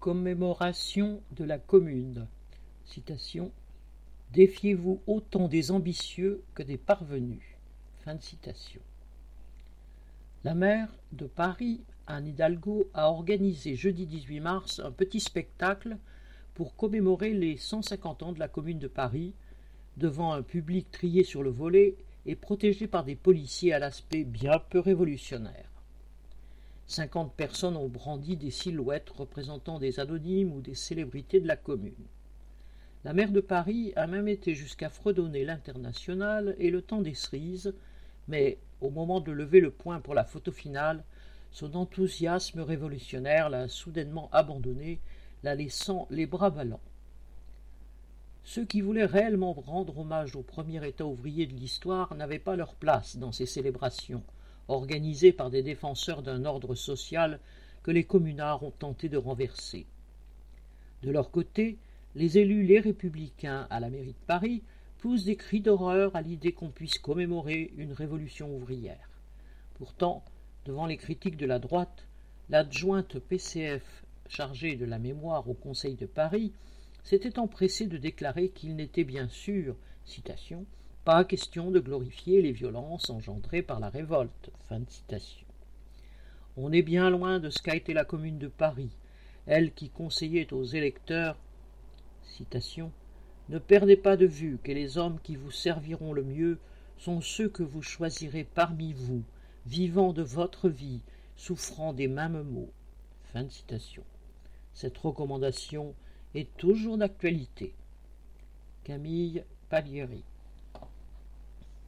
Commémoration de la Commune. Défiez-vous autant des ambitieux que des parvenus. La maire de Paris, Anne Hidalgo, a organisé jeudi 18 mars un petit spectacle pour commémorer les 150 ans de la Commune de Paris, devant un public trié sur le volet et protégé par des policiers à l'aspect bien peu révolutionnaire. Cinquante personnes ont brandi des silhouettes représentant des anonymes ou des célébrités de la commune. La maire de Paris a même été jusqu'à fredonner l'international et le temps des cerises, mais au moment de lever le poing pour la photo finale, son enthousiasme révolutionnaire l'a soudainement abandonné, la laissant les bras ballants. Ceux qui voulaient réellement rendre hommage au premier État ouvrier de l'histoire n'avaient pas leur place dans ces célébrations, organisée par des défenseurs d'un ordre social que les communards ont tenté de renverser. De leur côté, les élus les républicains à la mairie de Paris poussent des cris d'horreur à l'idée qu'on puisse commémorer une révolution ouvrière. Pourtant, devant les critiques de la droite, l'adjointe PCF chargée de la mémoire au Conseil de Paris s'était empressée de déclarer qu'il n'était bien sûr, citation, pas question de glorifier les violences engendrées par la révolte. On est bien loin de ce qu'a été la commune de Paris, elle qui conseillait aux électeurs Ne perdez pas de vue que les hommes qui vous serviront le mieux sont ceux que vous choisirez parmi vous, vivant de votre vie, souffrant des mêmes maux. Cette recommandation est toujours d'actualité. Camille Palieri